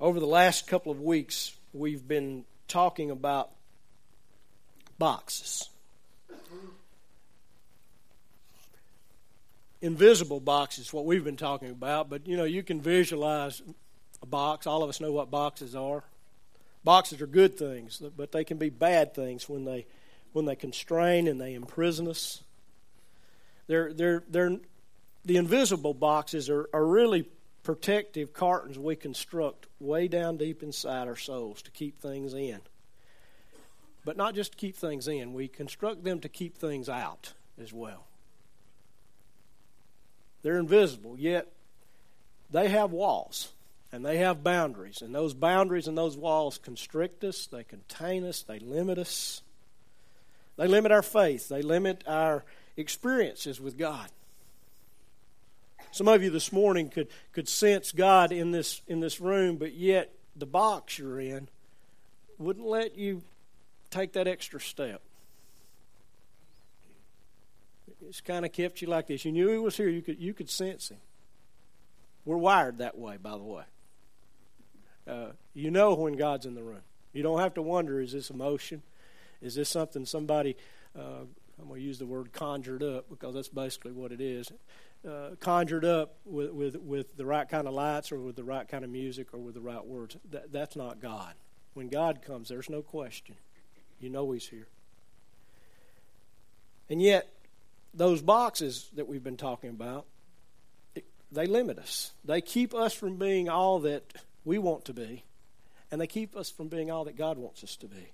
Over the last couple of weeks, we've been talking about boxes. Invisible boxes, what we've been talking about, but you know, you can visualize a box. All of us know what boxes are. Boxes are good things, but they can be bad things when they when they constrain and they imprison us. They're, they're, they're, the invisible boxes are, are really protective cartons we construct way down deep inside our souls to keep things in. But not just to keep things in, we construct them to keep things out as well. They're invisible, yet they have walls and they have boundaries. And those boundaries and those walls constrict us, they contain us, they limit us. They limit our faith, they limit our experiences with God. Some of you this morning could, could sense God in this, in this room, but yet the box you're in wouldn't let you take that extra step. It's kind of kept you like this. You knew He was here, you could, you could sense Him. We're wired that way, by the way. Uh, you know when God's in the room. You don't have to wonder is this emotion? Is this something somebody, uh, I'm going to use the word conjured up because that's basically what it is, uh, conjured up with, with, with the right kind of lights or with the right kind of music or with the right words? That, that's not God. When God comes, there's no question. You know He's here. And yet, those boxes that we've been talking about, they limit us. They keep us from being all that we want to be, and they keep us from being all that God wants us to be.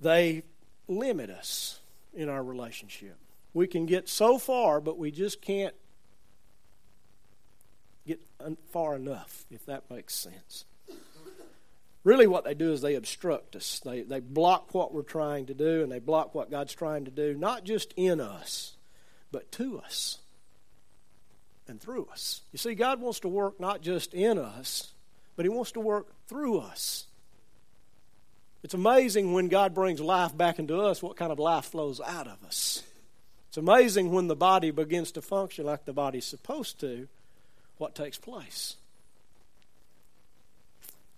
They limit us in our relationship. We can get so far, but we just can't get far enough, if that makes sense. Really, what they do is they obstruct us. They, they block what we're trying to do, and they block what God's trying to do, not just in us, but to us and through us. You see, God wants to work not just in us, but He wants to work through us. It's amazing when God brings life back into us, what kind of life flows out of us. It's amazing when the body begins to function like the body's supposed to, what takes place.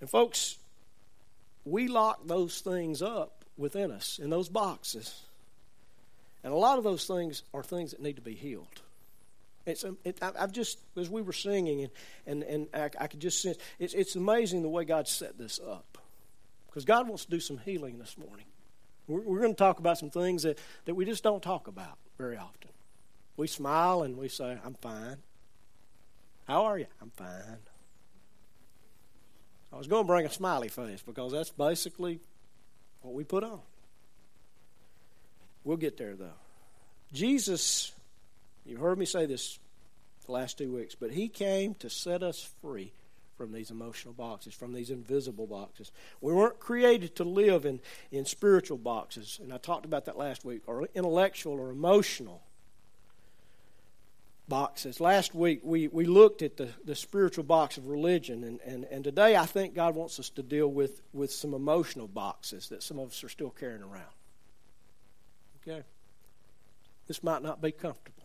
And, folks, we lock those things up within us in those boxes. And a lot of those things are things that need to be healed. It's, um, it, I've just, as we were singing, and, and, and I, I could just sense, it's, it's amazing the way God set this up. Because God wants to do some healing this morning. We're, we're going to talk about some things that, that we just don't talk about very often. We smile and we say, I'm fine. How are you? I'm fine. I was going to bring a smiley face because that's basically what we put on. We'll get there, though. Jesus, you've heard me say this the last two weeks, but he came to set us free from these emotional boxes, from these invisible boxes. We weren't created to live in, in spiritual boxes, and I talked about that last week, or intellectual or emotional boxes. Last week we, we looked at the, the spiritual box of religion, and, and, and today I think God wants us to deal with, with some emotional boxes that some of us are still carrying around. Okay? This might not be comfortable.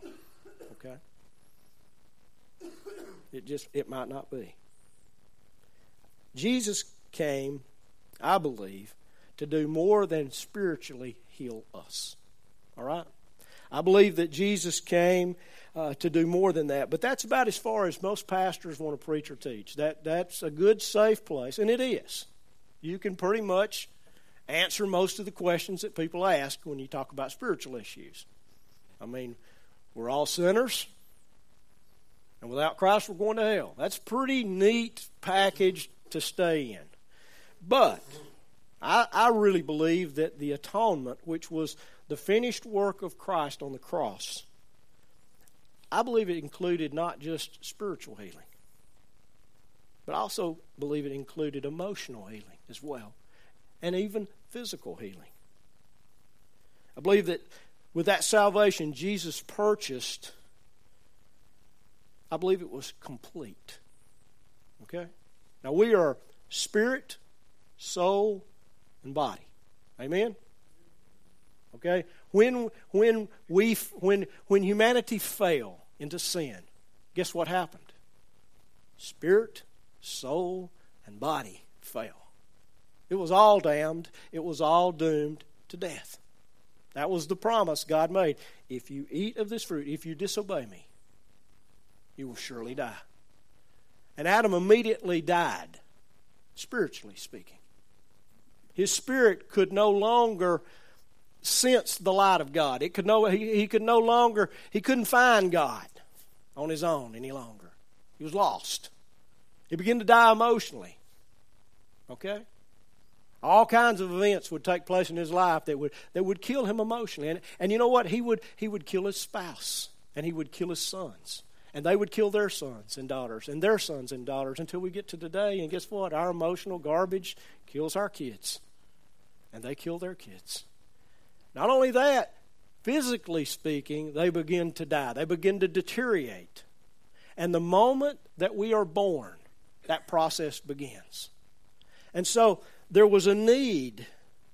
Okay? It just it might not be. Jesus came, I believe, to do more than spiritually heal us. All right? I believe that Jesus came uh, to do more than that, but that's about as far as most pastors want to preach or teach. That, that's a good, safe place, and it is. You can pretty much answer most of the questions that people ask when you talk about spiritual issues. I mean, we're all sinners, and without Christ, we're going to hell. That's pretty neat package to stay in. But I, I really believe that the atonement, which was the finished work of Christ on the cross, I believe it included not just spiritual healing, but I also believe it included emotional healing as well, and even physical healing. I believe that with that salvation, Jesus purchased, I believe it was complete. Okay? Now we are spirit, soul, and body. Amen. Okay? When when we when when humanity fell into sin, guess what happened? Spirit, soul, and body fell. It was all damned, it was all doomed to death. That was the promise God made. If you eat of this fruit, if you disobey me, you will surely die. And Adam immediately died, spiritually speaking. His spirit could no longer sense the light of God. It could no, he, he could no longer, he couldn't find God on his own any longer. He was lost. He began to die emotionally. Okay? All kinds of events would take place in his life that would, that would kill him emotionally. And, and you know what? He would, he would kill his spouse, and he would kill his sons. And they would kill their sons and daughters, and their sons and daughters until we get to today. And guess what? Our emotional garbage kills our kids, and they kill their kids. Not only that, physically speaking, they begin to die, they begin to deteriorate. And the moment that we are born, that process begins. And so there was a need,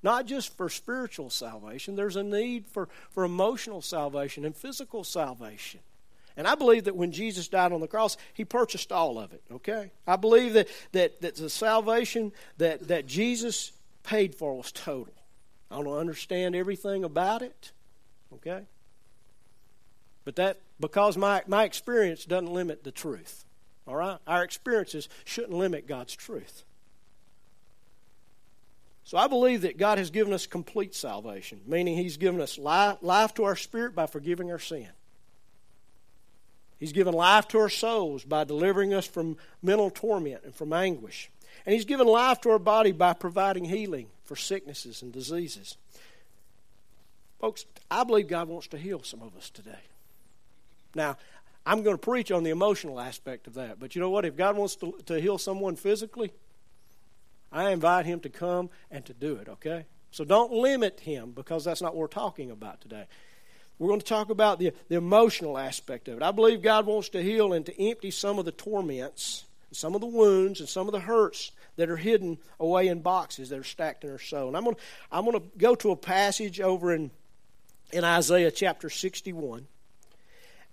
not just for spiritual salvation, there's a need for, for emotional salvation and physical salvation. And I believe that when Jesus died on the cross, he purchased all of it, okay? I believe that, that, that the salvation that, that Jesus paid for was total. I don't understand everything about it, okay? But that, because my, my experience doesn't limit the truth, all right? Our experiences shouldn't limit God's truth. So I believe that God has given us complete salvation, meaning He's given us life, life to our spirit by forgiving our sin. He's given life to our souls by delivering us from mental torment and from anguish. And He's given life to our body by providing healing for sicknesses and diseases. Folks, I believe God wants to heal some of us today. Now, I'm going to preach on the emotional aspect of that, but you know what? If God wants to, to heal someone physically, I invite him to come and to do it, okay? So don't limit him because that's not what we're talking about today. We're going to talk about the, the emotional aspect of it. I believe God wants to heal and to empty some of the torments, some of the wounds, and some of the hurts that are hidden away in boxes that are stacked in our soul. And I'm going to, I'm going to go to a passage over in, in Isaiah chapter 61.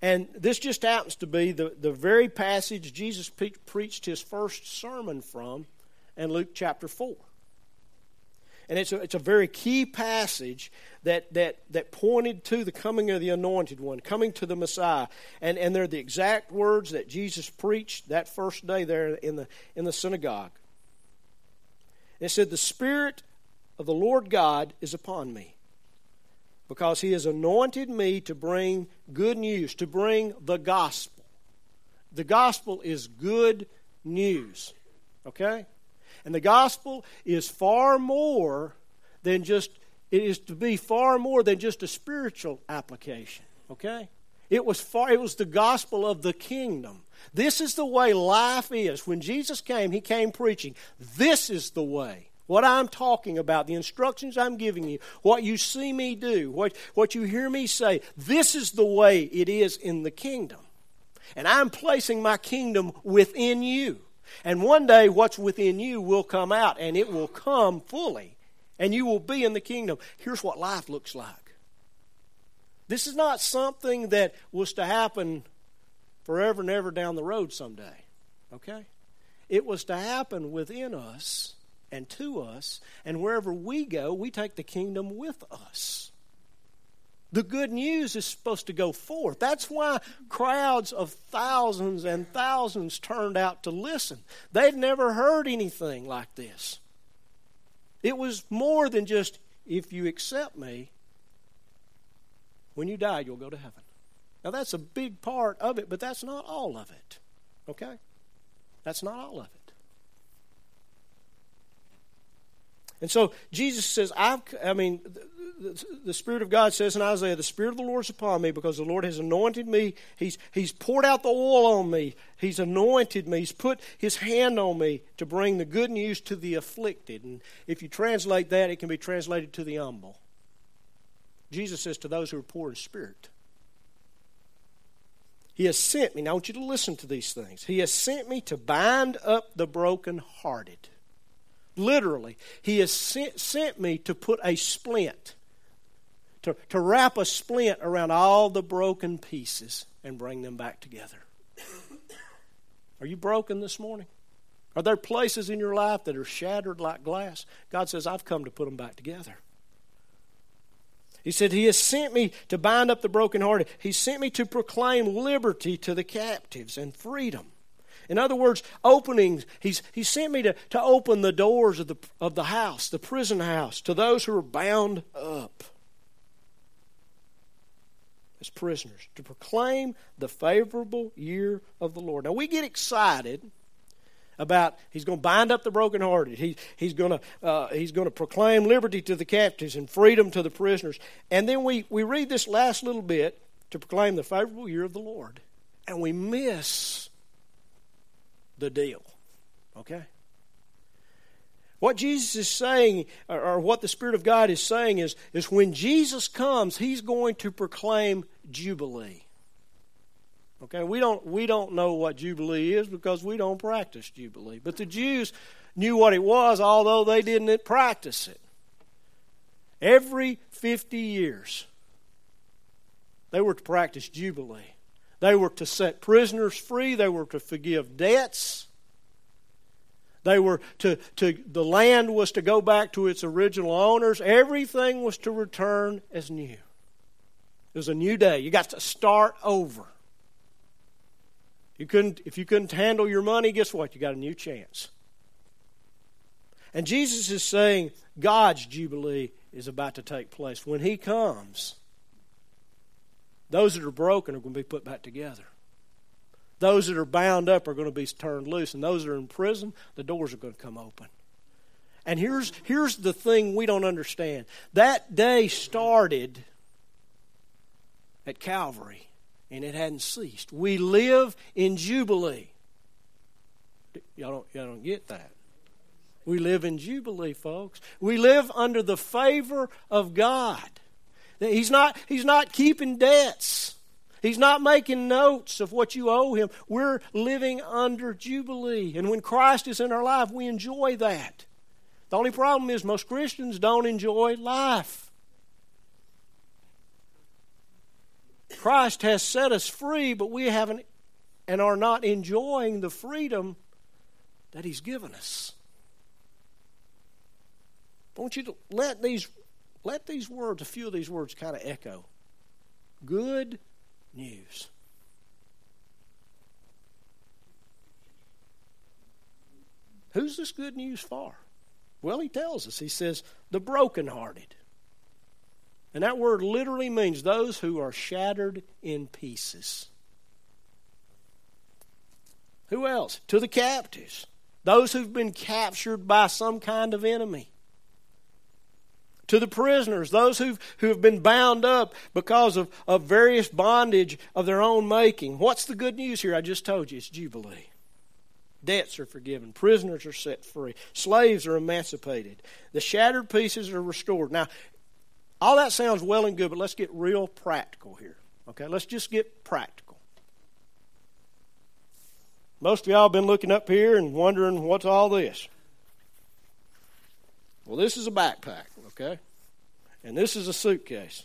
And this just happens to be the, the very passage Jesus pre- preached his first sermon from in Luke chapter 4. And it's a, it's a very key passage that, that, that pointed to the coming of the anointed one, coming to the Messiah. And, and they're the exact words that Jesus preached that first day there in the, in the synagogue. It said, The Spirit of the Lord God is upon me, because He has anointed me to bring good news, to bring the gospel. The gospel is good news. Okay? And the gospel is far more than just, it is to be far more than just a spiritual application. Okay? It was far, it was the gospel of the kingdom. This is the way life is. When Jesus came, he came preaching. This is the way. What I'm talking about, the instructions I'm giving you, what you see me do, what, what you hear me say, this is the way it is in the kingdom. And I'm placing my kingdom within you. And one day, what's within you will come out, and it will come fully, and you will be in the kingdom. Here's what life looks like. This is not something that was to happen forever and ever down the road someday. Okay? It was to happen within us and to us, and wherever we go, we take the kingdom with us. The good news is supposed to go forth. That's why crowds of thousands and thousands turned out to listen. They'd never heard anything like this. It was more than just, if you accept me, when you die, you'll go to heaven. Now, that's a big part of it, but that's not all of it. Okay? That's not all of it. And so Jesus says, I've, I mean, the, Spirit of God says in Isaiah, The Spirit of the Lord is upon me because the Lord has anointed me. He's, he's poured out the oil on me. He's anointed me. He's put His hand on me to bring the good news to the afflicted. And if you translate that, it can be translated to the humble. Jesus says to those who are poor in spirit, He has sent me. Now I want you to listen to these things. He has sent me to bind up the brokenhearted. Literally, He has sent, sent me to put a splint to, to wrap a splint around all the broken pieces and bring them back together. Are you broken this morning? Are there places in your life that are shattered like glass? God says, I've come to put them back together. He said, He has sent me to bind up the brokenhearted. He sent me to proclaim liberty to the captives and freedom. In other words, openings. He's, he sent me to, to open the doors of the, of the house, the prison house, to those who are bound up as prisoners, to proclaim the favorable year of the Lord. Now, we get excited about he's going to bind up the brokenhearted. He, he's going to uh, he's going to proclaim liberty to the captives and freedom to the prisoners. And then we, we read this last little bit to proclaim the favorable year of the Lord, and we miss the deal. Okay. What Jesus is saying, or, what the Spirit of God is saying, is, is when Jesus comes, He's going to proclaim Jubilee. Okay, we don't we don't know what Jubilee is because we don't practice Jubilee. But the Jews knew what it was, although they didn't practice it. Every 50 years, they were to practice Jubilee. They were to set prisoners free. They were to forgive debts. They were to, to the land was to go back to its original owners. Everything was to return as new. It was a new day. You got to start over. You couldn't, if you couldn't handle your money, guess what? You got a new chance. And Jesus is saying God's Jubilee is about to take place. When He comes, those that are broken are going to be put back together. Those that are bound up are going to be turned loose. And those that are in prison, the doors are going to come open. And here's, here's the thing we don't understand that day started at Calvary and it hadn't ceased. We live in Jubilee. Y'all don't, y'all don't get that. We live in Jubilee, folks. We live under the favor of God. He's not, he's not keeping debts. He's not making notes of what you owe him. We're living under Jubilee. And when Christ is in our life, we enjoy that. The only problem is most Christians don't enjoy life. Christ has set us free, but we haven't and are not enjoying the freedom that He's given us. I want you to let these let these words, a few of these words, kind of echo. Good news. Who's this good news for? Well, he tells us. He says, the brokenhearted. And that word literally means those who are shattered in pieces. Who else? To the captives. Those who've been captured by some kind of enemy. To the prisoners, those who've, who have been bound up because of, of various bondage of their own making. What's the good news here? I just told you it's Jubilee. Debts are forgiven. Prisoners are set free. Slaves are emancipated. The shattered pieces are restored. Now, all that sounds well and good, but let's get real practical here. Okay, let's just get practical. Most of y'all have been looking up here and wondering what's all this. Well, this is a backpack, okay? And this is a suitcase.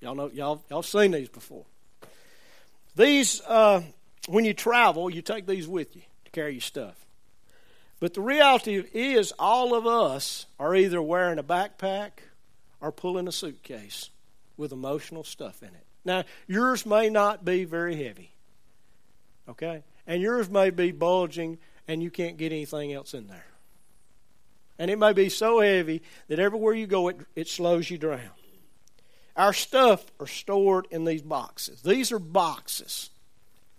Y'all know y'all y'all seen these before. These uh, when you travel, you take these with you to carry your stuff. But the reality is, all of us are either wearing a backpack or pulling a suitcase with emotional stuff in it. Now, yours may not be very heavy, okay? And yours may be bulging and you can't get anything else in there. And it may be so heavy that everywhere you go, it, it slows you down. Our stuff are stored in these boxes. These are boxes,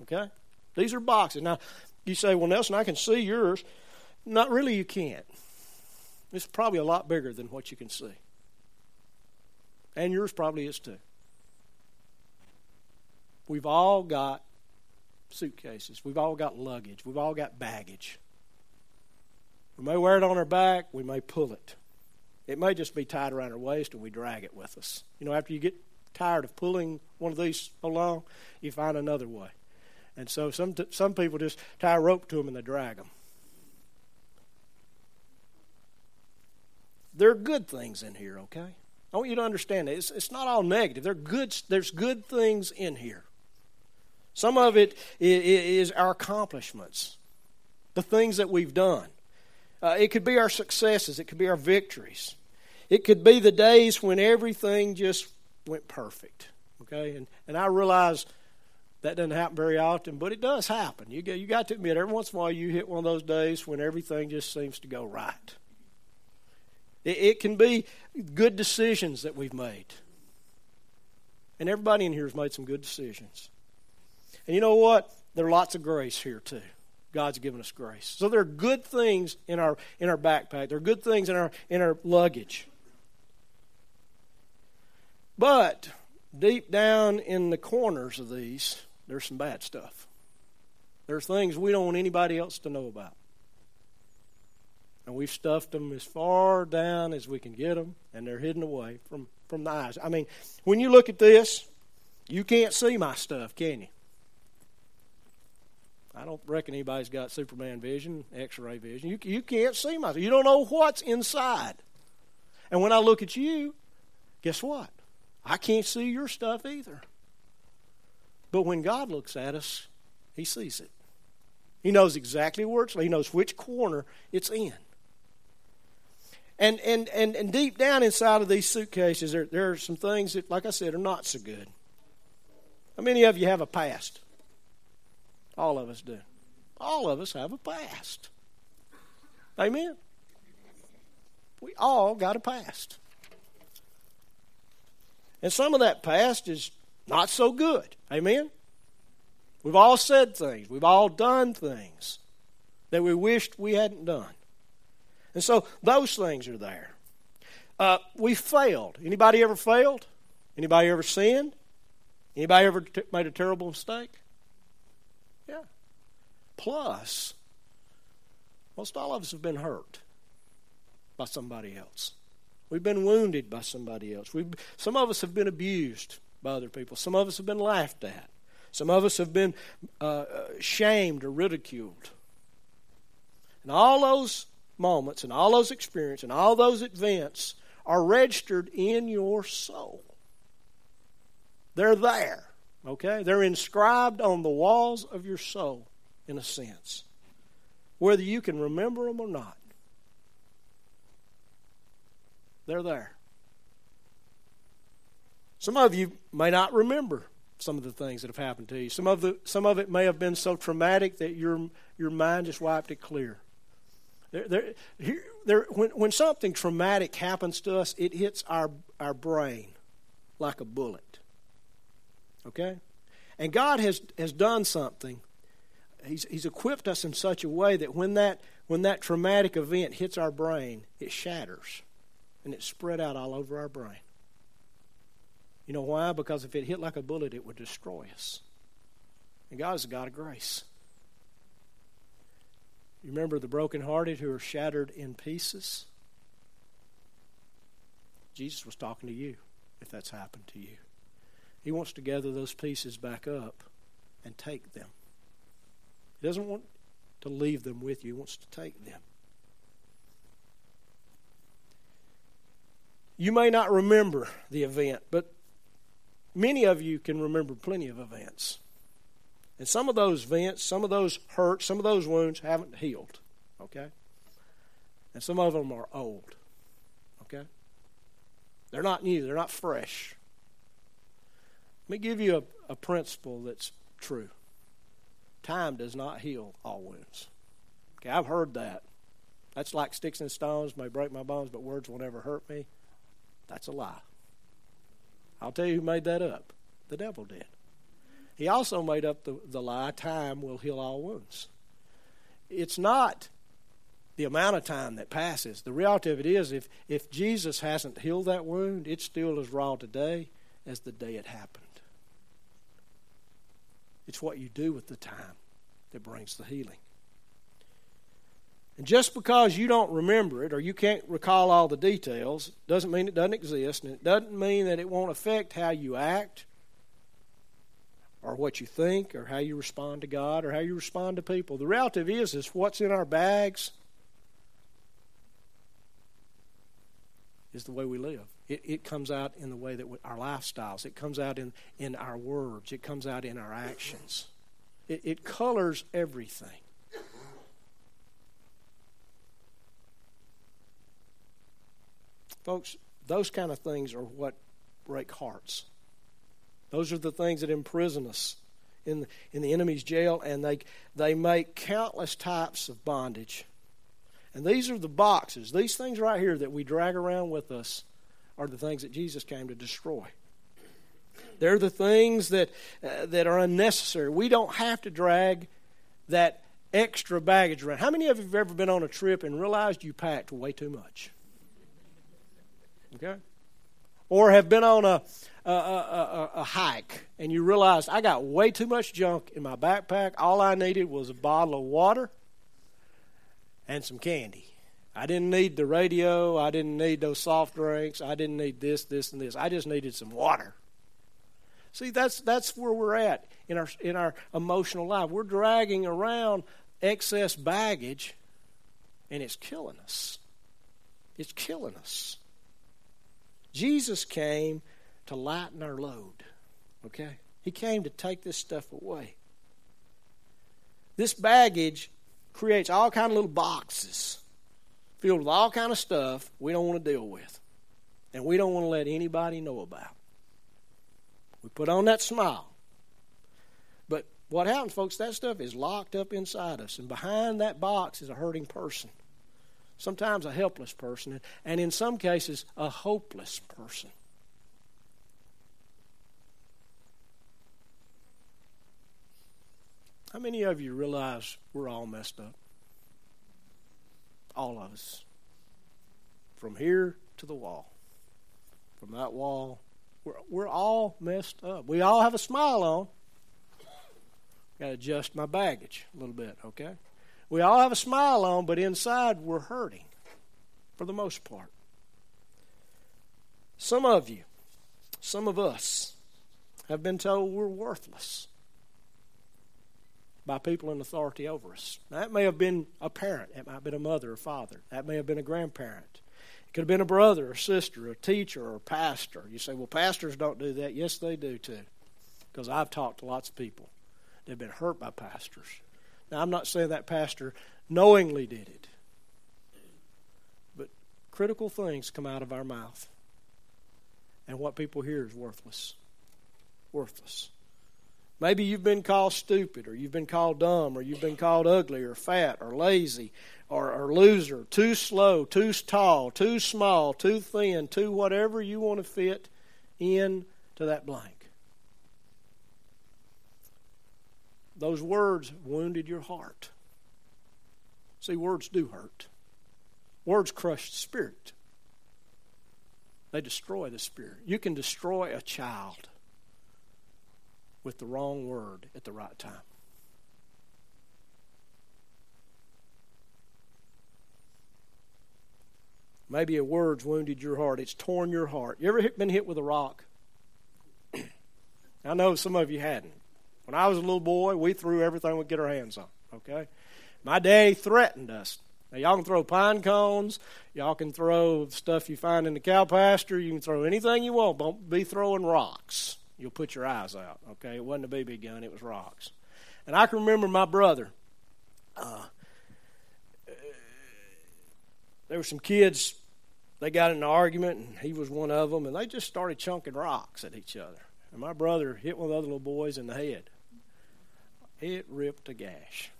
okay? These are boxes. Now, you say, well, Nelson, I can see yours. Not really, you can't. It's probably a lot bigger than what you can see. And yours probably is too. We've all got suitcases. We've all got luggage. We've all got baggage. We may wear it on our back. We may pull it. It may just be tied around our waist and we drag it with us. You know, after you get tired of pulling one of these along, you find another way. And so some, some people just tie a rope to them and they drag them. There are good things in here, okay? I want you to understand that. It's, it's not all negative. There good, there's good things in here. Some of it is our accomplishments. the things that we've done. Uh, it could be our successes. It could be our victories. It could be the days when everything just went perfect. Okay, and and I realize that doesn't happen very often, but it does happen. You got, you got to admit, every once in a while you hit one of those days when everything just seems to go right. It, it can be good decisions that we've made. And everybody in here has made some good decisions. And you know what? There are lots of grace here too. God's given us grace. So there are good things in our in our backpack. There are good things in our in our luggage. But deep down in the corners of these, there's some bad stuff. There's things we don't want anybody else to know about. And we've stuffed them as far down as we can get them, and they're hidden away from, from the eyes. I mean, when you look at this, you can't see my stuff, can you? I don't reckon anybody's got Superman vision, X ray vision. You, you can't see my You don't know what's inside. And when I look at you, guess what? I can't see your stuff either. But when God looks at us, He sees it. He knows exactly where it's. He knows which corner it's in. And and and, and deep down inside of these suitcases, there, there are some things that, like I said, are not so good. How many of you have a past? All of us do. All of us have a past. Amen. We all got a past. And some of that past is not so good. Amen? We've all said things, we've all done things that we wished we hadn't done. And so those things are there. Uh, we failed. Anybody ever failed? Anybody ever sinned? Anybody ever t- made a terrible mistake? Plus, most all of us have been hurt by somebody else. We've been wounded by somebody else. We've, some of us have been abused by other people. Some of us have been laughed at. Some of us have been uh, uh, shamed or ridiculed. And all those moments and all those experiences and all those events are registered in your soul. They're there, okay? They're inscribed on the walls of your soul, in a sense, whether you can remember them or not. They're there. Some of you may not remember some of the things that have happened to you. Some of the some of it may have been so traumatic that your your mind just wiped it clear. There, there, here, there, when, when something traumatic happens to us, it hits our, our brain like a bullet. Okay? And God has, has done something. He's, he's equipped us in such a way that when that, when that traumatic event hits our brain, it shatters and it's spread out all over our brain. You know why? Because if it hit like a bullet, it would destroy us. And God is a God of grace. You remember the brokenhearted who are shattered in pieces? Jesus was talking to you if that's happened to you. He wants to gather those pieces back up and take them. He doesn't want to leave them with you, he wants to take them. You may not remember the event, but many of you can remember plenty of events. And some of those events, some of those hurts, some of those wounds haven't healed. Okay? And some of them are old. Okay? They're not new, they're not fresh. Let me give you a, a principle that's true. Time does not heal all wounds. Okay, I've heard that. That's like sticks and stones may break my bones, but words will never hurt me. That's a lie. I'll tell you who made that up. The devil did. He also made up the, the lie time will heal all wounds. It's not the amount of time that passes. The reality of it is, if, if Jesus hasn't healed that wound, it's still as raw today as the day it happened. It's what you do with the time that brings the healing. And just because you don't remember it or you can't recall all the details doesn't mean it doesn't exist, and it doesn't mean that it won't affect how you act or what you think or how you respond to God or how you respond to people. The reality is is what's in our bags is the way we live. It, it comes out in the way that we, our lifestyles, it comes out in, in our words, it comes out in our actions. It, it colors everything. Folks, those kind of things are what break hearts. Those are the things that imprison us in the, in the enemy's jail, and they, they make countless types of bondage. And these are the boxes, these things right here that we drag around with us are the things that Jesus came to destroy. They're the things that, uh, that are unnecessary. We don't have to drag that extra baggage around. How many of you have ever been on a trip and realized you packed way too much? Okay? Or have been on a, a, a, a, hike and you realized I got way too much junk in my backpack. All I needed was a bottle of water and some candy. I didn't need the radio. I didn't need those soft drinks. I didn't need this, this, and this. I just needed some water. See, that's that's where we're at in our in our emotional life. We're dragging around excess baggage, and it's killing us. It's killing us. Jesus came to lighten our load. Okay? He came to take this stuff away. This baggage creates all kind of little boxes filled with all kind of stuff we don't want to deal with and we don't want to let anybody know about. We put on that smile. But what happens, folks, that stuff is locked up inside us, and behind that box is a hurting person. Sometimes a helpless person, and in some cases, a hopeless person. How many of you realize we're all messed up? All of us. From here to the wall. From that wall, we're, we're all messed up. We all have a smile on. Got to adjust my baggage a little bit, okay? We all have a smile on, but inside we're hurting for the most part. Some of you, some of us, have been told we're worthless by people in authority over us. that may have been a parent, it might have been a mother or father, that may have been a grandparent. It could have been a brother or sister, a teacher or pastor. You say, well, pastors don't do that. Yes, they do too. Because I've talked to lots of people that have been hurt by pastors. Now, I'm not saying that pastor knowingly did it, but critical things come out of our mouth. And what people hear is worthless. Worthless. Maybe you've been called stupid, or you've been called dumb, or you've been called ugly, or fat, or lazy, or, or loser, too slow, too tall, too small, too thin, too whatever you want to fit in to that blank. Those words wounded your heart. See, words do hurt. Words crush the spirit. They destroy the spirit. You can destroy a child with the wrong word at the right time. Maybe a word's wounded your heart. It's torn your heart. You ever been hit with a rock? I know some of you hadn't. When I was a little boy, we threw everything we could get our hands on. Okay? My daddy threatened us. Now, y'all can throw pine cones. Y'all can throw stuff you find in the cow pasture. You can throw anything you want. Don't be throwing rocks. You'll put your eyes out. Okay? It wasn't a BB gun, it was rocks. And I can remember my brother. Uh, there were some kids, they got in an argument, and he was one of them, and they just started chunking rocks at each other. And my brother hit one of the other little boys in the head. It ripped a gash.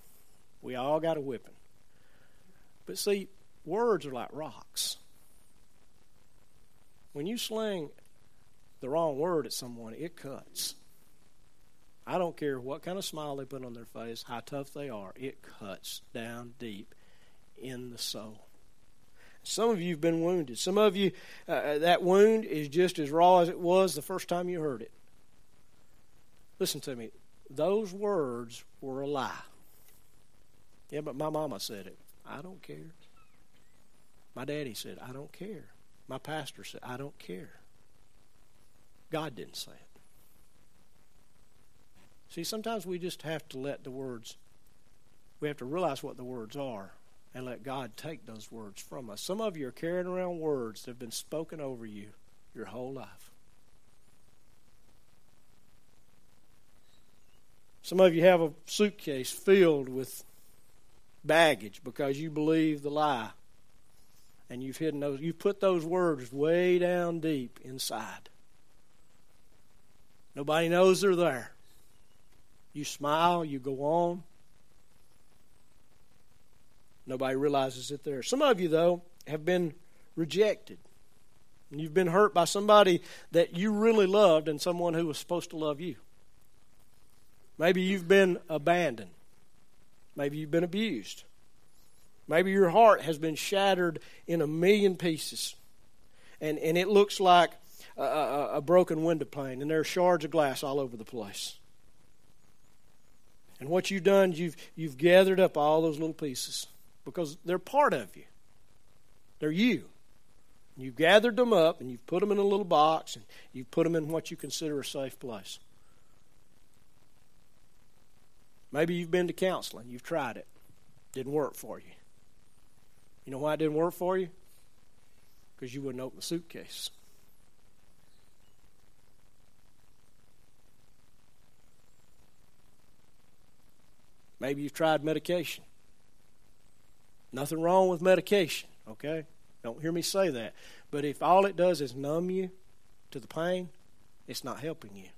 We all got a whipping. But see, words are like rocks. When you sling the wrong word at someone, it cuts. I don't care what kind of smile they put on their face, how tough they are, it cuts down deep in the soul. Some of you have been wounded. Some of you, uh, uh, that wound is just as raw as it was the first time you heard it. Listen to me. Those words were a lie. Yeah, but my mama said it. I don't care. My daddy said, I don't care. My pastor said, I don't care. God didn't say it. See, sometimes we just have to let the words, we have to realize what the words are and let God take those words from us. Some of you are carrying around words that have been spoken over you your whole life. Some of you have a suitcase filled with baggage because you believe the lie and you've hidden those, you've put those words way down deep inside. Nobody knows they're there. You smile, you go on. Nobody realizes it there. Some of you, though, have been rejected. You've been hurt by somebody that you really loved and someone who was supposed to love you. Maybe you've been abandoned. Maybe you've been abused. Maybe your heart has been shattered in a million pieces. And, and it looks like a, a, broken window pane, and there are shards of glass all over the place. And what you've done, you've, you've gathered up all those little pieces because they're part of you. They're you. You've gathered them up and you've put them in a little box and you've put them in what you consider a safe place. Maybe you've been to counseling, you've tried it, didn't work for you. You know why it didn't work for you? Because you wouldn't open the suitcase. Maybe you've tried medication. Nothing wrong with medication, okay? Don't hear me say that. But if all it does is numb you to the pain, it's not helping you.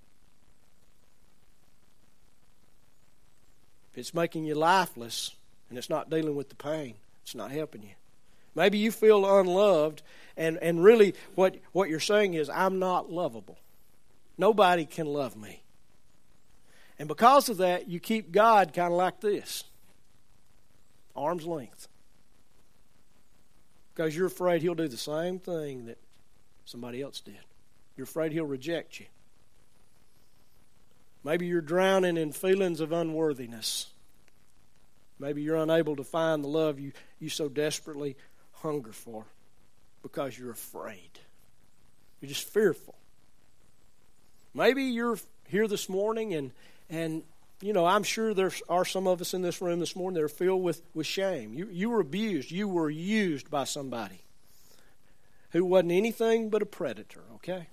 If it's making you lifeless and it's not dealing with the pain, it's not helping you. Maybe you feel unloved, and, and really what, what you're saying is, I'm not lovable. Nobody can love me. And because of that, you keep God kind of like this arm's length. Because you're afraid He'll do the same thing that somebody else did. You're afraid He'll reject you. Maybe you're drowning in feelings of unworthiness. Maybe you're unable to find the love you, you so desperately hunger for because you're afraid. You're just fearful. Maybe you're here this morning and, and you know, I'm sure there are some of us in this room this morning that are filled with, with shame. You, you were abused. You were used by somebody who wasn't anything but a predator, okay?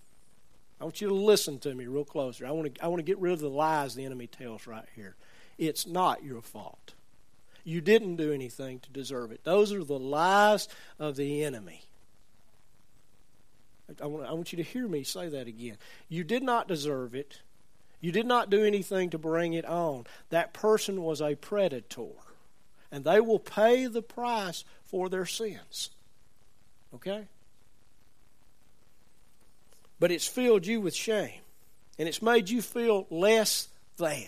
I want you to listen to me real closer. I want to, I want to get rid of the lies the enemy tells right here. It's not your fault. You didn't do anything to deserve it. Those are the lies of the enemy. I want, I want you to hear me say that again. You did not deserve it. You did not do anything to bring it on. That person was a predator. And they will pay the price for their sins. Okay? But it's filled you with shame. And it's made you feel less than.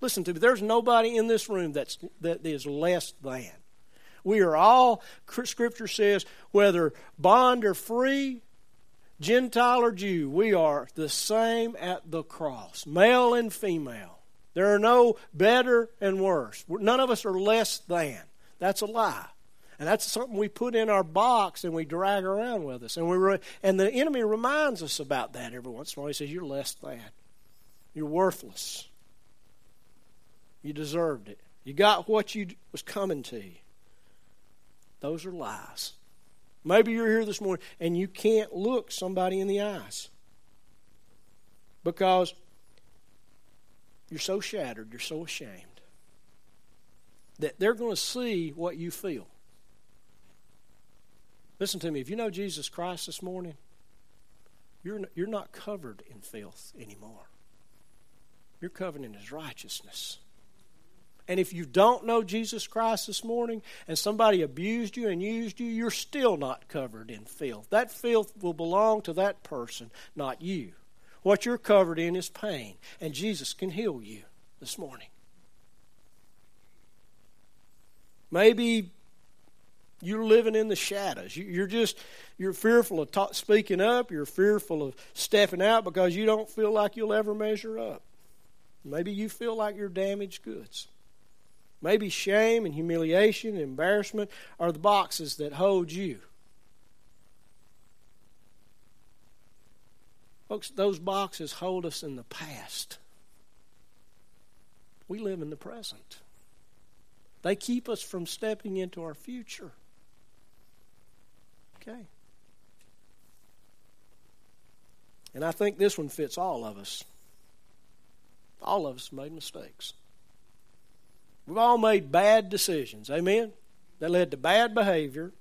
Listen to me. There's nobody in this room that's, that is less than. We are all, Scripture says, whether bond or free, Gentile or Jew, we are the same at the cross, male and female. There are no better and worse. None of us are less than. That's a lie. And that's something we put in our box and we drag around with us. And, we re- and the enemy reminds us about that every once in a while. He says, You're less than. You're worthless. You deserved it. You got what you was coming to you. Those are lies. Maybe you're here this morning and you can't look somebody in the eyes because you're so shattered, you're so ashamed that they're going to see what you feel. Listen to me. If you know Jesus Christ this morning, you're, you're not covered in filth anymore. You're covered in His righteousness. And if you don't know Jesus Christ this morning and somebody abused you and used you, you're still not covered in filth. That filth will belong to that person, not you. What you're covered in is pain, and Jesus can heal you this morning. Maybe you're living in the shadows. You're just you're fearful of speaking up. You're fearful of stepping out because you don't feel like you'll ever measure up. Maybe you feel like you're damaged goods. Maybe shame and humiliation and embarrassment are the boxes that hold you. Folks, those boxes hold us in the past. We live in the present. They keep us from stepping into our future. Okay. And I think this one fits all of us. All of us made mistakes. We've all made bad decisions, amen? That led to bad behavior,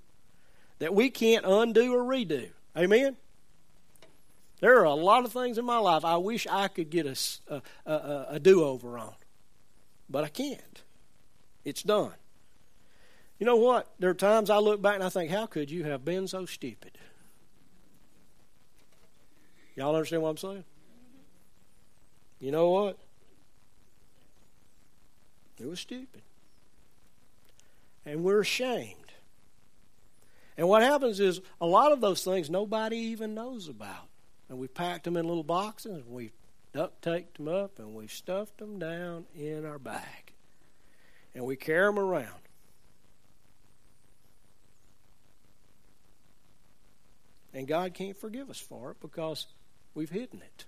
that we can't undo or redo. Amen? There are a lot of things in my life I wish I could get a, a, a, a do over on, but I can't. It's done. You know what? There are times I look back and I think, how could you have been so stupid? Y'all understand what I'm saying? You know what? It was stupid. And we're ashamed. And what happens is a lot of those things nobody even knows about. And we packed them in little boxes and we duct taped them up and we stuffed them down in our bag. And we carry them around. And God can't forgive us for it because we've hidden it.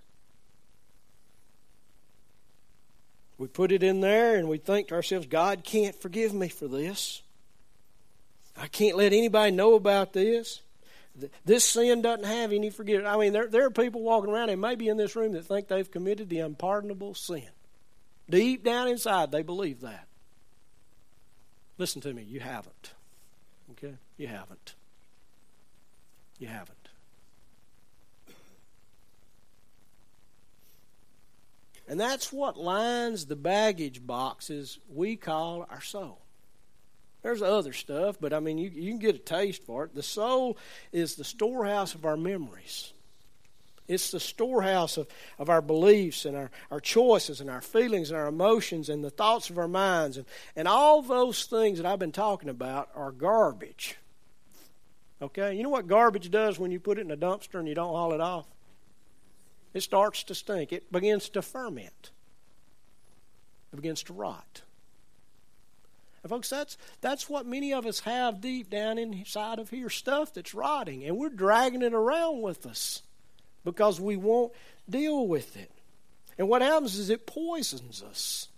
We put it in there and we think to ourselves, God can't forgive me for this. I can't let anybody know about this. This sin doesn't have any forgiveness. I mean, there, there are people walking around and maybe in this room that think they've committed the unpardonable sin. Deep down inside, they believe that. Listen to me, you haven't. Okay? You haven't. You haven't. And that's what lines the baggage boxes we call our soul. There's other stuff, but I mean, you, you can get a taste for it. The soul is the storehouse of our memories. It's the storehouse of, of our beliefs and our, our choices and our feelings and our emotions and the thoughts of our minds. And, and all those things that I've been talking about are garbage. Okay? You know what garbage does when you put it in a dumpster and you don't haul it off? It starts to stink. It begins to ferment. It begins to rot. And folks, that's that's what many of us have deep down inside of here, stuff that's rotting, and we're dragging it around with us because we won't deal with it. And what happens is it poisons us.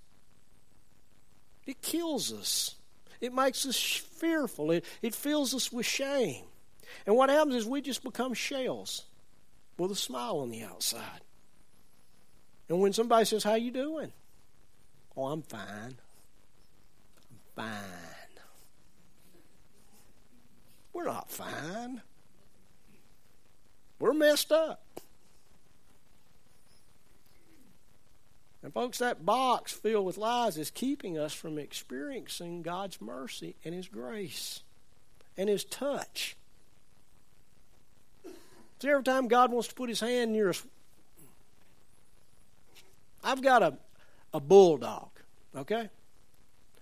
It kills us. It makes us fearful. It, it fills us with shame. And what happens is we just become shells with a smile on the outside. And when somebody says, How you doing? Oh, I'm fine. I'm fine. We're not fine. We're messed up. And, folks, that box filled with lies is keeping us from experiencing God's mercy and His grace and His touch See, every time God wants to put his hand near us, I've got a, a bulldog, okay?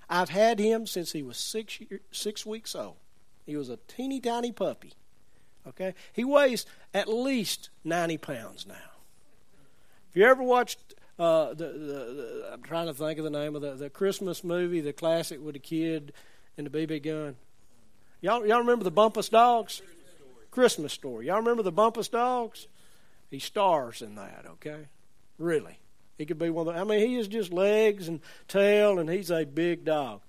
I've had him since he was six, year, six weeks old. He was a teeny tiny puppy, okay? He weighs at least 90 pounds now. If you ever watched uh, the, the, the, I'm trying to think of the name of the, the Christmas movie, the classic with the kid and the BB gun. Y'all, y'all remember the Bumpus dogs? Christmas story. Y'all remember the Bumpus dogs? He stars in that, okay? Really. He could be one of the, I mean, he is just legs and tail, and he's a big dog.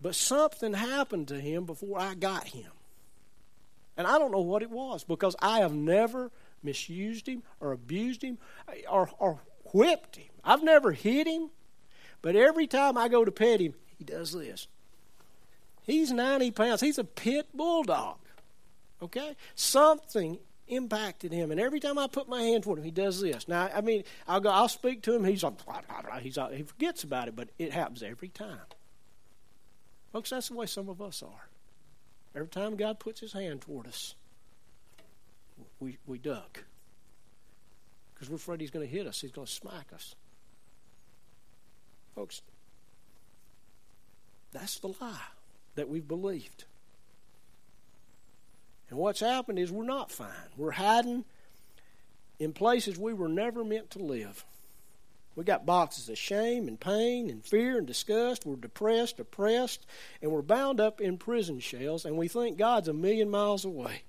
But something happened to him before I got him. And I don't know what it was because I have never misused him or abused him or, or whipped him. I've never hit him. But every time I go to pet him, he does this. He's 90 pounds. He's a pit bulldog. Okay? Something impacted him. And every time I put my hand toward him, he does this. Now, I mean, I'll go, I'll speak to him. He's like, blah, blah, blah. He's he forgets about it, but it happens every time. Folks, that's the way some of us are. Every time God puts his hand toward us, we, we duck. Because we're afraid he's going to hit us, he's going to smack us. Folks, that's the lie that we've believed. And what's happened is we're not fine. We're hiding in places we were never meant to live. We got boxes of shame and pain and fear and disgust. We're depressed, oppressed, and we're bound up in prison shells, and we think God's a million miles away.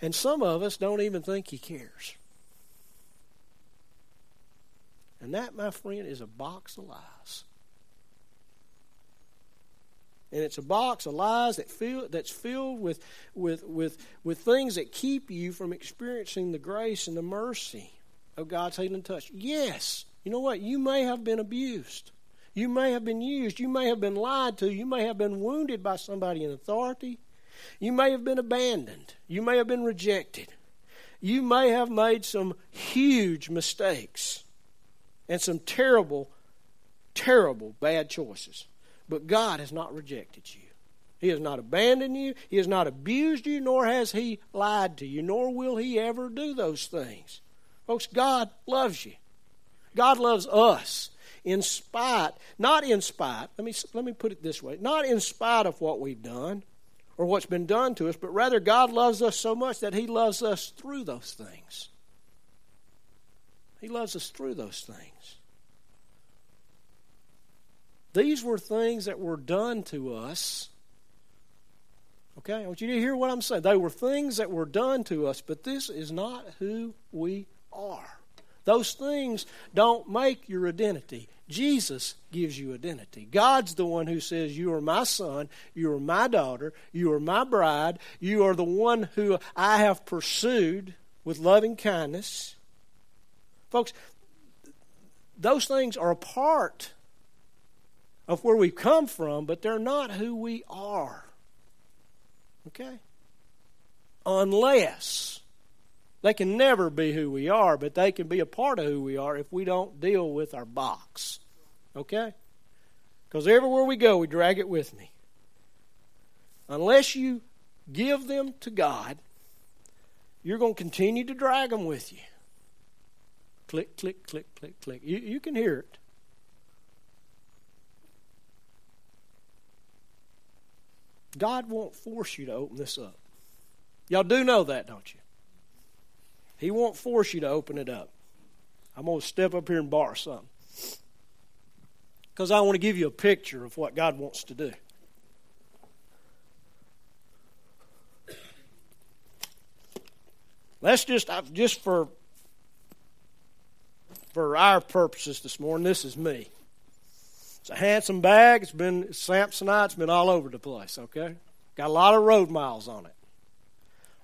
And some of us don't even think He cares. And that, my friend, is a box of lies and it's a box of lies that fill, that's filled with, with, with, with things that keep you from experiencing the grace and the mercy of God's healing touch. Yes, you know what? You may have been abused. You may have been used. You may have been lied to. You may have been wounded by somebody in authority. You may have been abandoned. You may have been rejected. You may have made some huge mistakes and some terrible, terrible bad choices. But God has not rejected you. He has not abandoned you. He has not abused you, nor has He lied to you, nor will He ever do those things. Folks, God loves you. God loves us in spite, not in spite, let me, let me put it this way, not in spite of what we've done or what's been done to us, but rather God loves us so much that He loves us through those things. He loves us through those things. These were things that were done to us. Okay, I want you to hear what I'm saying. They were things that were done to us, but this is not who we are. Those things don't make your identity. Jesus gives you identity. God's the one who says, You are my son, you are my daughter, you are my bride, you are the one who I have pursued with loving kindness. Folks, those things are a part of where we've come from, but they're not who we are. Okay? Unless they can never be who we are, but they can be a part of who we are if we don't deal with our box. Okay? Because everywhere we go, we drag it with me. Unless you give them to God, you're going to continue to drag them with you. Click, click, click, click, click. You, you can hear it. God won't force you to open this up. Y'all do know that, don't you? He won't force you to open it up. I'm going to step up here and borrow something. Because I want to give you a picture of what God wants to do. Let's just, just for for our purposes this morning, this is me. It's a handsome bag. It's been Samsonite. It's been all over the place. Okay, got a lot of road miles on it.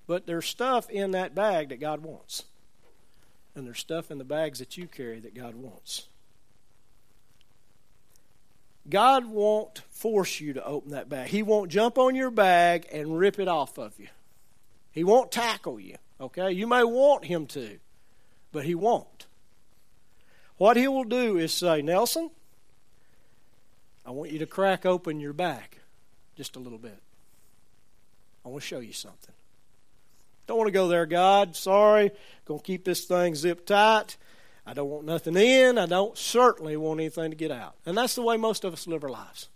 But there's stuff in that bag that God wants. And there's stuff in the bags that you carry that God wants. God won't force you to open that bag. He won't jump on your bag and rip it off of you. He won't tackle you, okay? You may want him to, but he won't. What he will do is say, Nelson, I want you to crack open your bag just a little bit. I want to show you something. Don't want to go there, God. Sorry. Going to keep this thing zipped tight. I don't want nothing in. I don't certainly want anything to get out. And that's the way most of us live our lives.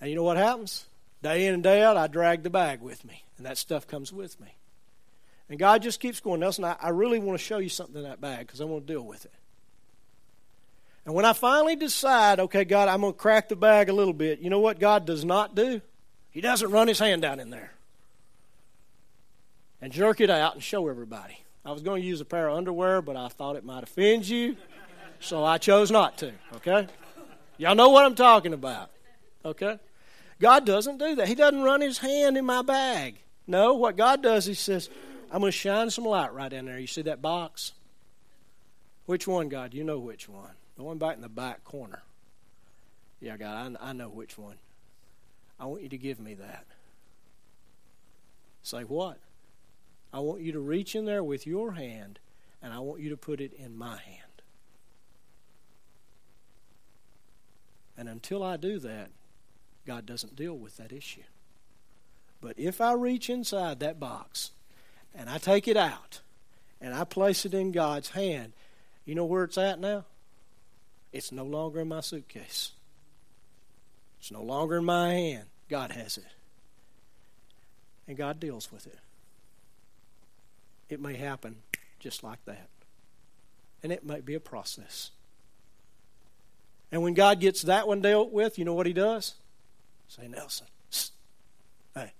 And you know what happens? Day in and day out, I drag the bag with me, and that stuff comes with me. And God just keeps going, Nelson, I, I really want to show you something in that bag because I want to deal with it. And when I finally decide, okay, God, I'm going to crack the bag a little bit, you know what God does not do? He doesn't run his hand down in there and jerk it out and show everybody. I was going to use a pair of underwear, but I thought it might offend you, so I chose not to, okay? Y'all know what I'm talking about, okay? God doesn't do that. He doesn't run his hand in my bag. No, what God does, He says, I'm going to shine some light right in there. You see that box? Which one, God? You know which one. The one back in the back corner. Yeah, God, I, I know which one. I want you to give me that. Say what? I want you to reach in there with your hand and I want you to put it in my hand. And until I do that, God doesn't deal with that issue. But if I reach inside that box and I take it out and I place it in God's hand, you know where it's at now? It's no longer in my suitcase. It's no longer in my hand. God has it. And God deals with it it may happen just like that. And it might be a process. And when God gets that one dealt with, you know what he does? Say, Nelson, hey,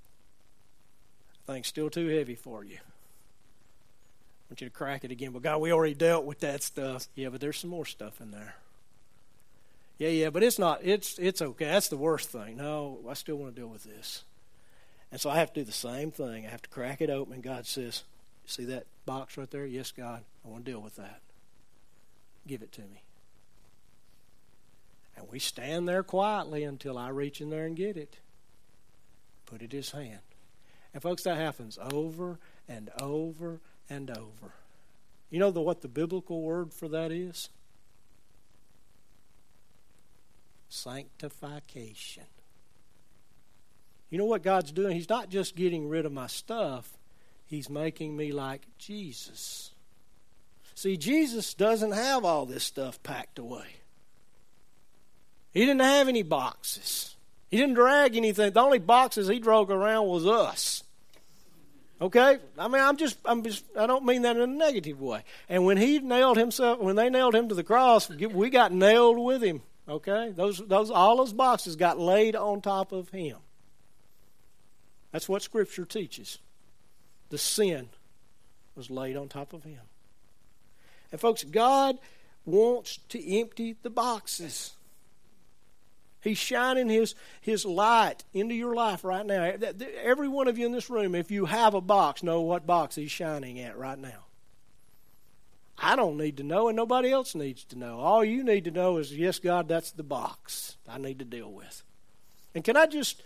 thing's still too heavy for you. I want you to crack it again. But God, we already dealt with that stuff. Yeah, but there's some more stuff in there. Yeah, yeah, but it's not. It's it's okay. That's the worst thing. No, I still want to deal with this. And so I have to do the same thing. I have to crack it open. And God says, See that box right there? Yes, God, I want to deal with that. Give it to me. And we stand there quietly until I reach in there and get it. put it in his hand. And folks, that happens over and over and over. You know the, what the biblical word for that is? Sanctification. You know what God's doing? He's not just getting rid of my stuff, He's making me like Jesus. See, Jesus doesn't have all this stuff packed away. He didn't have any boxes. He didn't drag anything. The only boxes he drove around was us. Okay? I mean, I'm just, I'm just, I don't mean that in a negative way. And when he nailed himself, when they nailed him to the cross, we got nailed with him. Okay? Those, those, all those boxes got laid on top of him. That's what Scripture teaches. The sin was laid on top of him. And folks, God wants to empty the boxes. He's shining his, his light into your life right now. Every one of you in this room, if you have a box, know what box he's shining at right now. I don't need to know, and nobody else needs to know. All you need to know is, yes, God, that's the box I need to deal with. And can I just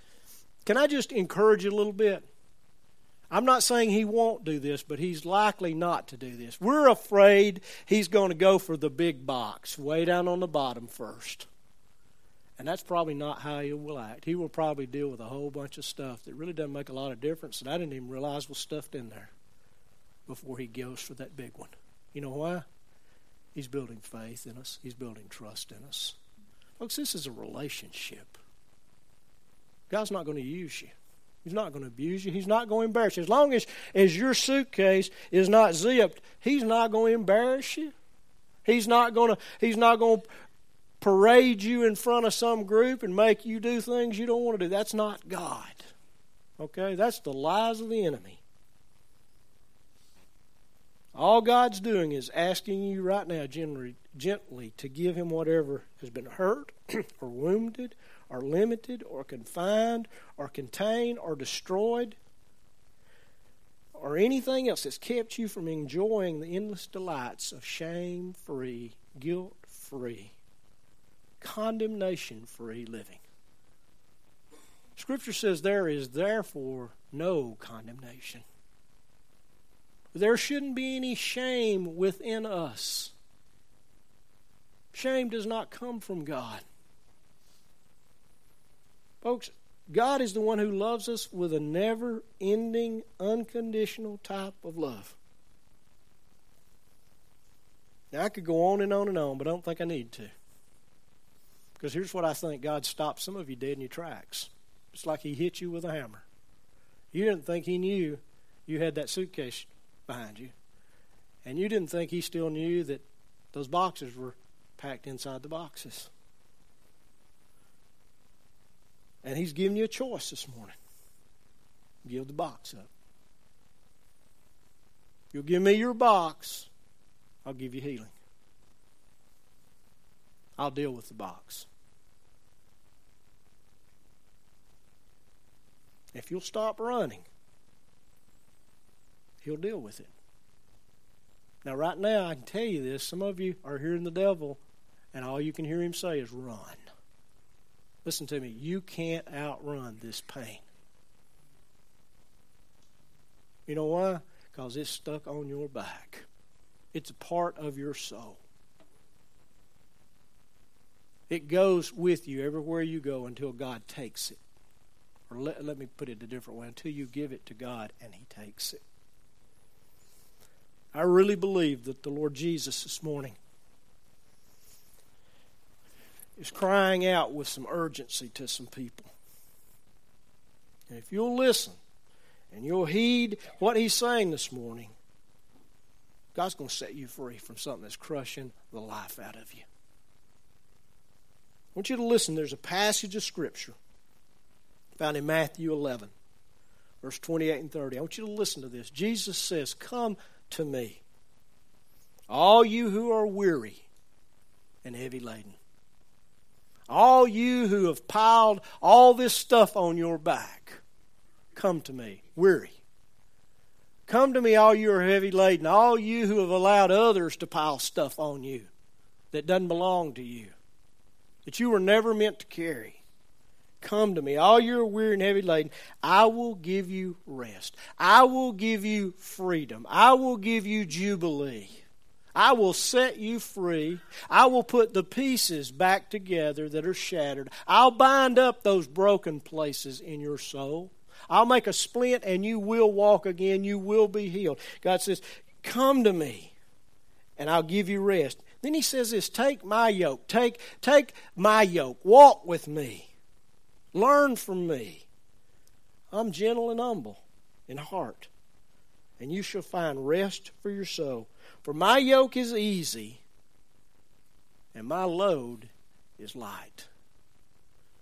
can I just encourage you a little bit? I'm not saying he won't do this, but he's likely not to do this. We're afraid he's going to go for the big box, way down on the bottom first. And that's probably not how he will act. He will probably deal with a whole bunch of stuff that really doesn't make a lot of difference that I didn't even realize was stuffed in there before he goes for that big one. You know why? He's building faith in us, he's building trust in us. Folks, this is a relationship. God's not going to use you. He's not going to abuse you. He's not going to embarrass you. As long as, as your suitcase is not zipped, He's not going to embarrass you. He's not going to, he's not going to parade you in front of some group and make you do things you don't want to do. That's not God. Okay? That's the lies of the enemy. All God's doing is asking you right now gently, gently to give Him whatever has been hurt or wounded or limited or confined or contained or destroyed or anything else that's kept you from enjoying the endless delights of shame free, guilt free, condemnation free living. Scripture says there is therefore no condemnation. There shouldn't be any shame within us. Shame does not come from God. Folks, God is the one who loves us with a never ending, unconditional type of love. Now, I could go on and on and on, but I don't think I need to. Because here's what I think God stopped some of you dead in your tracks. It's like He hit you with a hammer. You didn't think He knew you had that suitcase behind you. And you didn't think He still knew that those boxes were packed inside the boxes. And He's giving you a choice this morning. Give the box up. You'll give me your box, I'll give you healing. I'll deal with the box. If you'll stop running, He'll deal with it. Now, right now, I can tell you this. Some of you are hearing the devil, and all you can hear him say is run. Listen to me. You can't outrun this pain. You know why? Because it's stuck on your back, it's a part of your soul. It goes with you everywhere you go until God takes it. Or let, let me put it a different way until you give it to God and He takes it. I really believe that the Lord Jesus this morning is crying out with some urgency to some people. And if you'll listen and you'll heed what he's saying this morning, God's going to set you free from something that's crushing the life out of you. I want you to listen. There's a passage of Scripture found in Matthew 11, verse 28 and 30. I want you to listen to this. Jesus says, Come to me, all you who are weary and heavy laden all you who have piled all this stuff on your back, come to me, weary. Come to me, all you are heavy laden, all you who have allowed others to pile stuff on you that doesn't belong to you, that you were never meant to carry. Come to me, all you are weary and heavy laden. I will give you rest. I will give you freedom. I will give you jubilee. I will set you free. I will put the pieces back together that are shattered. I'll bind up those broken places in your soul. I'll make a splint and you will walk again. You will be healed. God says, Come to me and I'll give you rest. Then he says this take my yoke. Take, take my yoke. Walk with me. Learn from me. I'm gentle and humble in heart, and you shall find rest for your soul. For my yoke is easy, and my load is light.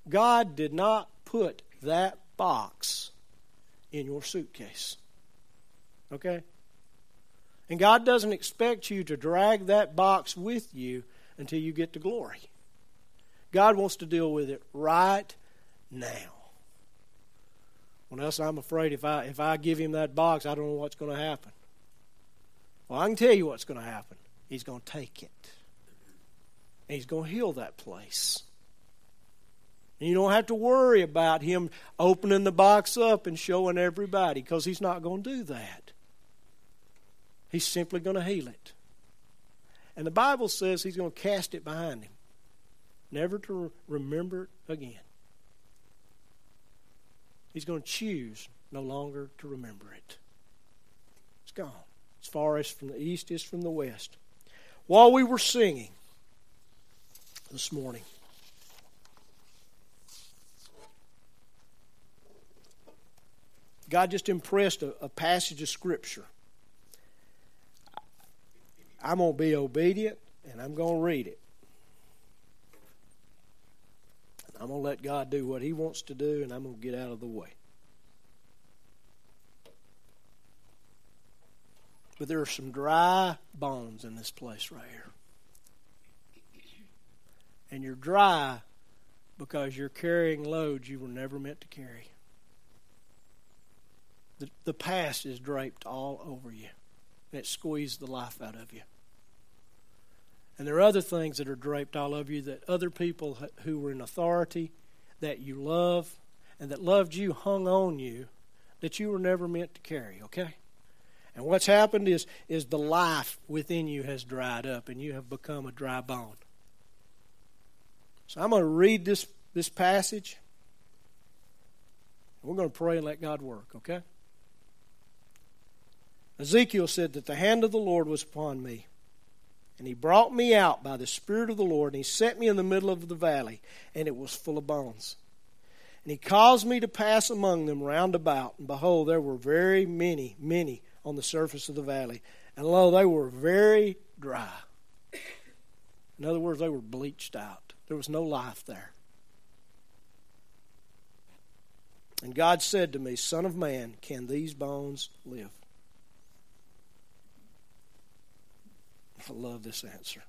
God did not put that box in your suitcase. Okay? And God doesn't expect you to drag that box with you until you get to glory. God wants to deal with it right now. Well, else I'm afraid if I if I give him that box, I don't know what's going to happen. Well, I can tell you what's going to happen. He's going to take it. And he's going to heal that place. And you don't have to worry about him opening the box up and showing everybody because he's not going to do that. He's simply going to heal it. And the Bible says he's going to cast it behind him, never to remember it again. He's going to choose no longer to remember it. It's gone. As far as from the east is from the west. While we were singing this morning, God just impressed a, a passage of Scripture. I'm going to be obedient and I'm going to read it. I'm going to let God do what He wants to do, and I'm going to get out of the way. But there are some dry bones in this place right here. And you're dry because you're carrying loads you were never meant to carry. The, the past is draped all over you, and it squeezed the life out of you. And there are other things that are draped all over you that other people who were in authority, that you love, and that loved you hung on you that you were never meant to carry, okay? And what's happened is, is the life within you has dried up and you have become a dry bone. So I'm going to read this, this passage. We're going to pray and let God work, okay? Ezekiel said that the hand of the Lord was upon me and he brought me out by the Spirit of the Lord, and he set me in the middle of the valley, and it was full of bones. And he caused me to pass among them round about, and behold, there were very many, many on the surface of the valley. And lo, they were very dry. In other words, they were bleached out. There was no life there. And God said to me, Son of man, can these bones live? I love this answer.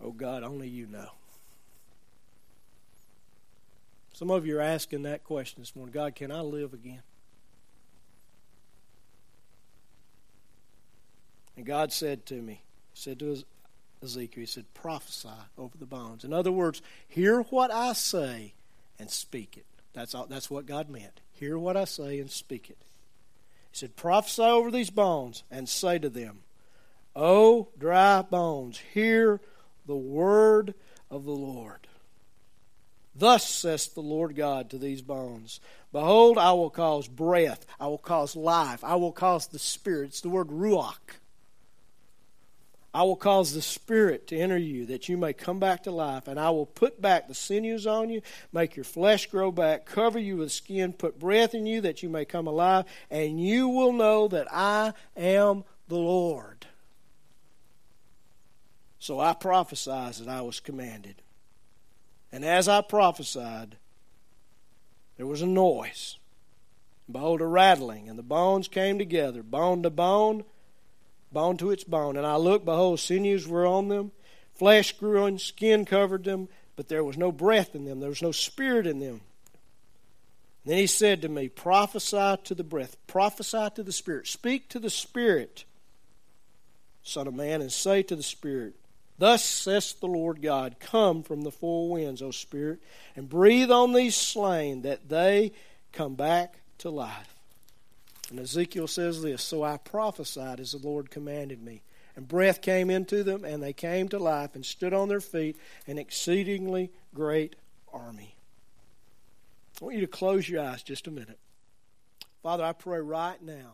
Oh God, only you know. Some of you are asking that question this morning God, can I live again? And God said to me, said to Ezekiel, He said, prophesy over the bones. In other words, hear what I say and speak it. That's, all, that's what God meant. Hear what I say and speak it. He said, prophesy over these bones and say to them, O dry bones, hear the word of the Lord. Thus says the Lord God to these bones Behold, I will cause breath, I will cause life, I will cause the Spirit. It's the word ruach. I will cause the Spirit to enter you that you may come back to life, and I will put back the sinews on you, make your flesh grow back, cover you with skin, put breath in you that you may come alive, and you will know that I am the Lord. So I prophesied as I was commanded. And as I prophesied, there was a noise. Behold, a rattling, and the bones came together, bone to bone, bone to its bone. And I looked, behold, sinews were on them, flesh grew on, skin covered them, but there was no breath in them, there was no spirit in them. And then he said to me, Prophesy to the breath, prophesy to the spirit, speak to the spirit, Son of man, and say to the spirit, Thus says the Lord God Come from the four winds, O Spirit, and breathe on these slain that they come back to life. And Ezekiel says this So I prophesied as the Lord commanded me. And breath came into them, and they came to life and stood on their feet, an exceedingly great army. I want you to close your eyes just a minute. Father, I pray right now.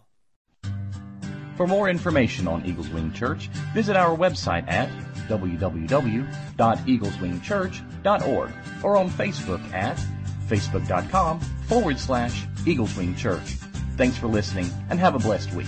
For more information on Eagles Wing Church, visit our website at www.eagleswingchurch.org or on Facebook at facebook.com forward slash Eagles Wing Church. Thanks for listening and have a blessed week.